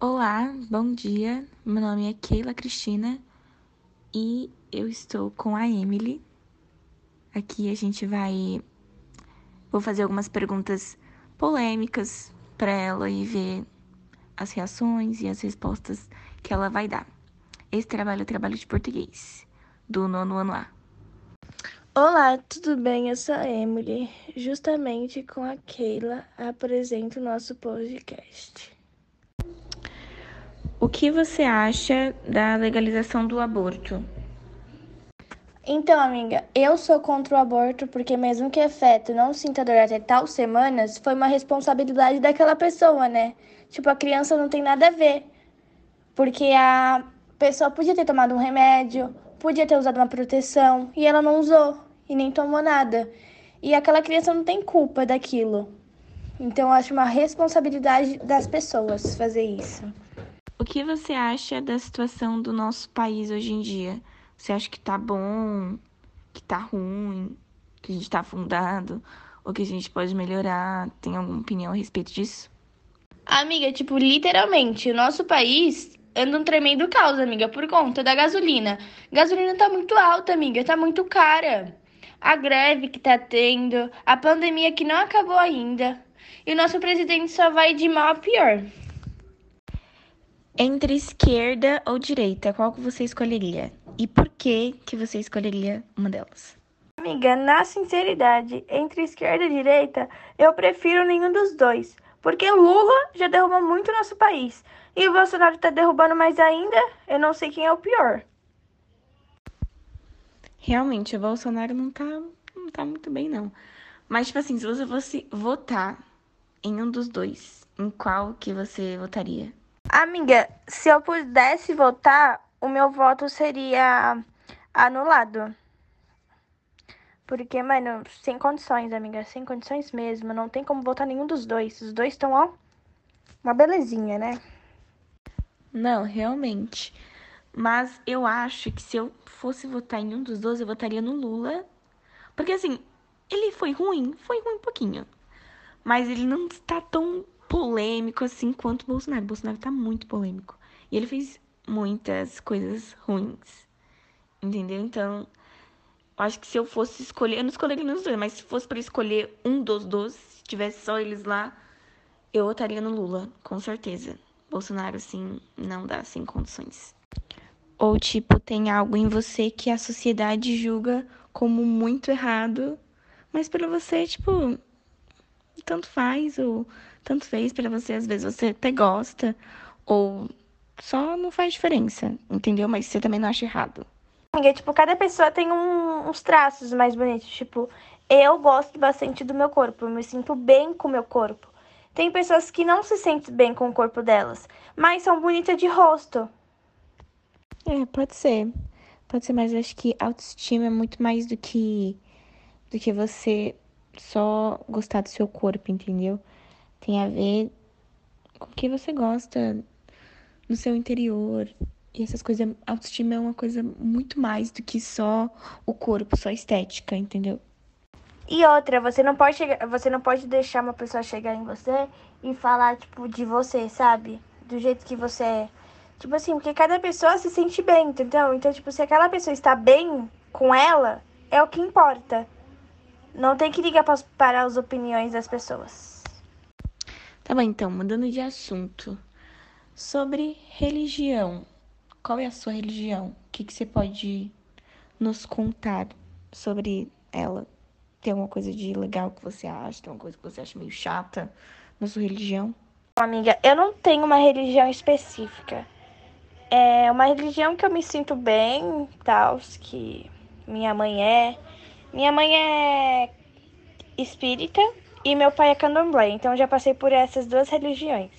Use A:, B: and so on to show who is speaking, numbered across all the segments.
A: Olá, bom dia. Meu nome é Keila Cristina e eu estou com a Emily. Aqui a gente vai. Vou fazer algumas perguntas polêmicas para ela e ver as reações e as respostas que ela vai dar. Esse trabalho é o trabalho de português, do nono ano A.
B: Olá, tudo bem? Eu sou a Emily. Justamente com a Keila apresento o nosso podcast.
A: O que você acha da legalização do aborto?
B: Então, amiga, eu sou contra o aborto porque, mesmo que o feto não sinta dor até tal semanas, foi uma responsabilidade daquela pessoa, né? Tipo, a criança não tem nada a ver. Porque a pessoa podia ter tomado um remédio, podia ter usado uma proteção e ela não usou e nem tomou nada. E aquela criança não tem culpa daquilo. Então, eu acho uma responsabilidade das pessoas fazer isso.
A: O que você acha da situação do nosso país hoje em dia? Você acha que tá bom, que tá ruim, que a gente tá afundado, ou que a gente pode melhorar? Tem alguma opinião a respeito disso?
B: Amiga, tipo, literalmente, o nosso país anda um tremendo caos, amiga, por conta da gasolina. Gasolina tá muito alta, amiga, tá muito cara. A greve que tá tendo, a pandemia que não acabou ainda. E o nosso presidente só vai de mal a pior.
A: Entre esquerda ou direita, qual que você escolheria? E por que que você escolheria uma delas?
B: Amiga, na sinceridade, entre esquerda e direita, eu prefiro nenhum dos dois. Porque o Lula já derrubou muito o nosso país. E o Bolsonaro tá derrubando mais ainda, eu não sei quem é o pior.
A: Realmente, o Bolsonaro não tá, não tá muito bem, não. Mas, tipo assim, se você fosse votar em um dos dois, em qual que você votaria?
B: Amiga, se eu pudesse votar, o meu voto seria anulado. Porque, mano, sem condições, amiga. Sem condições mesmo. Não tem como votar nenhum dos dois. Os dois estão, ó, uma belezinha, né?
A: Não, realmente. Mas eu acho que se eu fosse votar em um dos dois, eu votaria no Lula. Porque, assim, ele foi ruim? Foi ruim um pouquinho. Mas ele não está tão polêmico assim quanto Bolsonaro. Bolsonaro tá muito polêmico. E ele fez muitas coisas ruins. Entendeu? Então, acho que se eu fosse escolher, eu não escolheria nenhum dos dois, mas se fosse para escolher um dos dois, se tivesse só eles lá, eu votaria no Lula, com certeza. Bolsonaro, assim, não dá sem condições. Ou, tipo, tem algo em você que a sociedade julga como muito errado, mas para você, tipo, tanto faz, ou tanto fez para você, às vezes você até gosta, ou só não faz diferença, entendeu? Mas você também não acha errado.
B: Tipo, cada pessoa tem um, uns traços mais bonitos. Tipo, eu gosto bastante do meu corpo, eu me sinto bem com o meu corpo. Tem pessoas que não se sentem bem com o corpo delas, mas são bonitas de rosto.
A: É, pode ser. Pode ser, mas acho que autoestima é muito mais do que do que você só gostar do seu corpo, entendeu? Tem a ver com o que você gosta no seu interior. E essas coisas, autoestima é uma coisa muito mais do que só o corpo, só estética, entendeu?
B: E outra, você não pode chegar, você não pode deixar uma pessoa chegar em você e falar tipo de você, sabe? Do jeito que você é. Tipo assim, porque cada pessoa se sente bem, entendeu? Então, tipo, se aquela pessoa está bem com ela, é o que importa. Não tem que ligar para as opiniões das pessoas.
A: Tá bom, então, mudando de assunto. Sobre religião. Qual é a sua religião? O que, que você pode nos contar sobre ela? Tem alguma coisa de legal que você acha? Tem alguma coisa que você acha meio chata na sua religião?
B: Amiga, eu não tenho uma religião específica. É uma religião que eu me sinto bem, tal, que minha mãe é. Minha mãe é espírita e meu pai é candomblé, então já passei por essas duas religiões.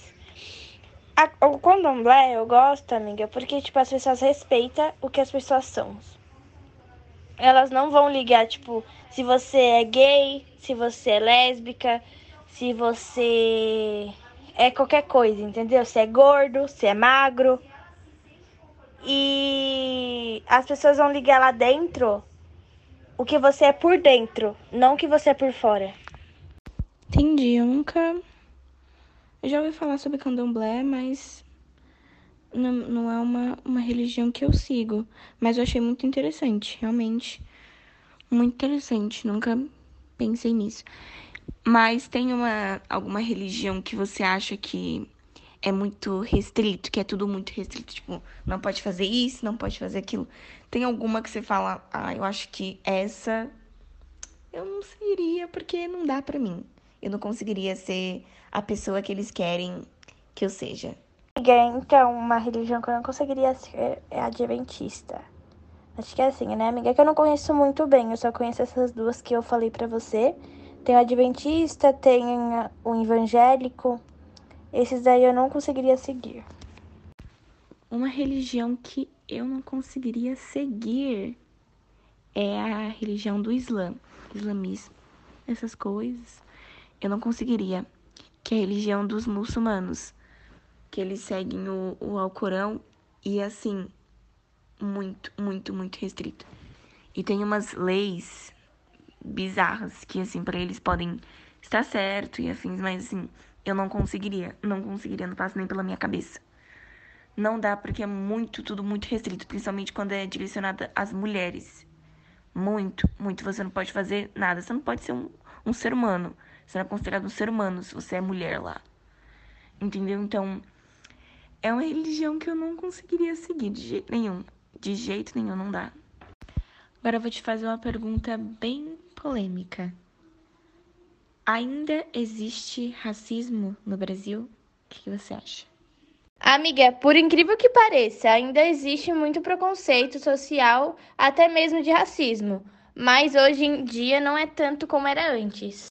B: A, o candomblé eu gosto, amiga, porque tipo as pessoas respeitam o que as pessoas são. Elas não vão ligar, tipo, se você é gay, se você é lésbica, se você é qualquer coisa, entendeu? Se é gordo, se é magro. E as pessoas vão ligar lá dentro o que você é por dentro, não o que você é por fora.
A: Entendi, eu nunca. Eu já ouvi falar sobre candomblé, mas não, não é uma, uma religião que eu sigo, mas eu achei muito interessante, realmente. Muito interessante, nunca pensei nisso. Mas tem uma alguma religião que você acha que é muito restrito, que é tudo muito restrito, tipo, não pode fazer isso, não pode fazer aquilo. Tem alguma que você fala, ah, eu acho que essa eu não seguiria porque não dá para mim. Eu não conseguiria ser a pessoa que eles querem que eu seja.
B: Então, uma religião que eu não conseguiria ser é a adventista. Acho que é assim, né, amiga? É que eu não conheço muito bem, eu só conheço essas duas que eu falei para você. Tem o adventista, tem o evangélico. Esses daí eu não conseguiria seguir.
A: Uma religião que eu não conseguiria seguir é a religião do Islã, islamismo, essas coisas. Eu não conseguiria. Que é a religião dos muçulmanos, que eles seguem o, o Alcorão e assim, muito, muito, muito restrito. E tem umas leis bizarras que, assim, para eles podem estar certo e afins, mas assim, eu não conseguiria, não conseguiria, não passa nem pela minha cabeça. Não dá porque é muito, tudo muito restrito, principalmente quando é direcionado às mulheres. Muito, muito. Você não pode fazer nada, você não pode ser um, um ser humano. Você não é considerado um ser humano se você é mulher lá. Entendeu? Então, é uma religião que eu não conseguiria seguir de jeito nenhum. De jeito nenhum, não dá. Agora eu vou te fazer uma pergunta bem polêmica. Ainda existe racismo no Brasil? O que você acha?
B: Amiga, por incrível que pareça, ainda existe muito preconceito social, até mesmo de racismo. Mas hoje em dia não é tanto como era antes.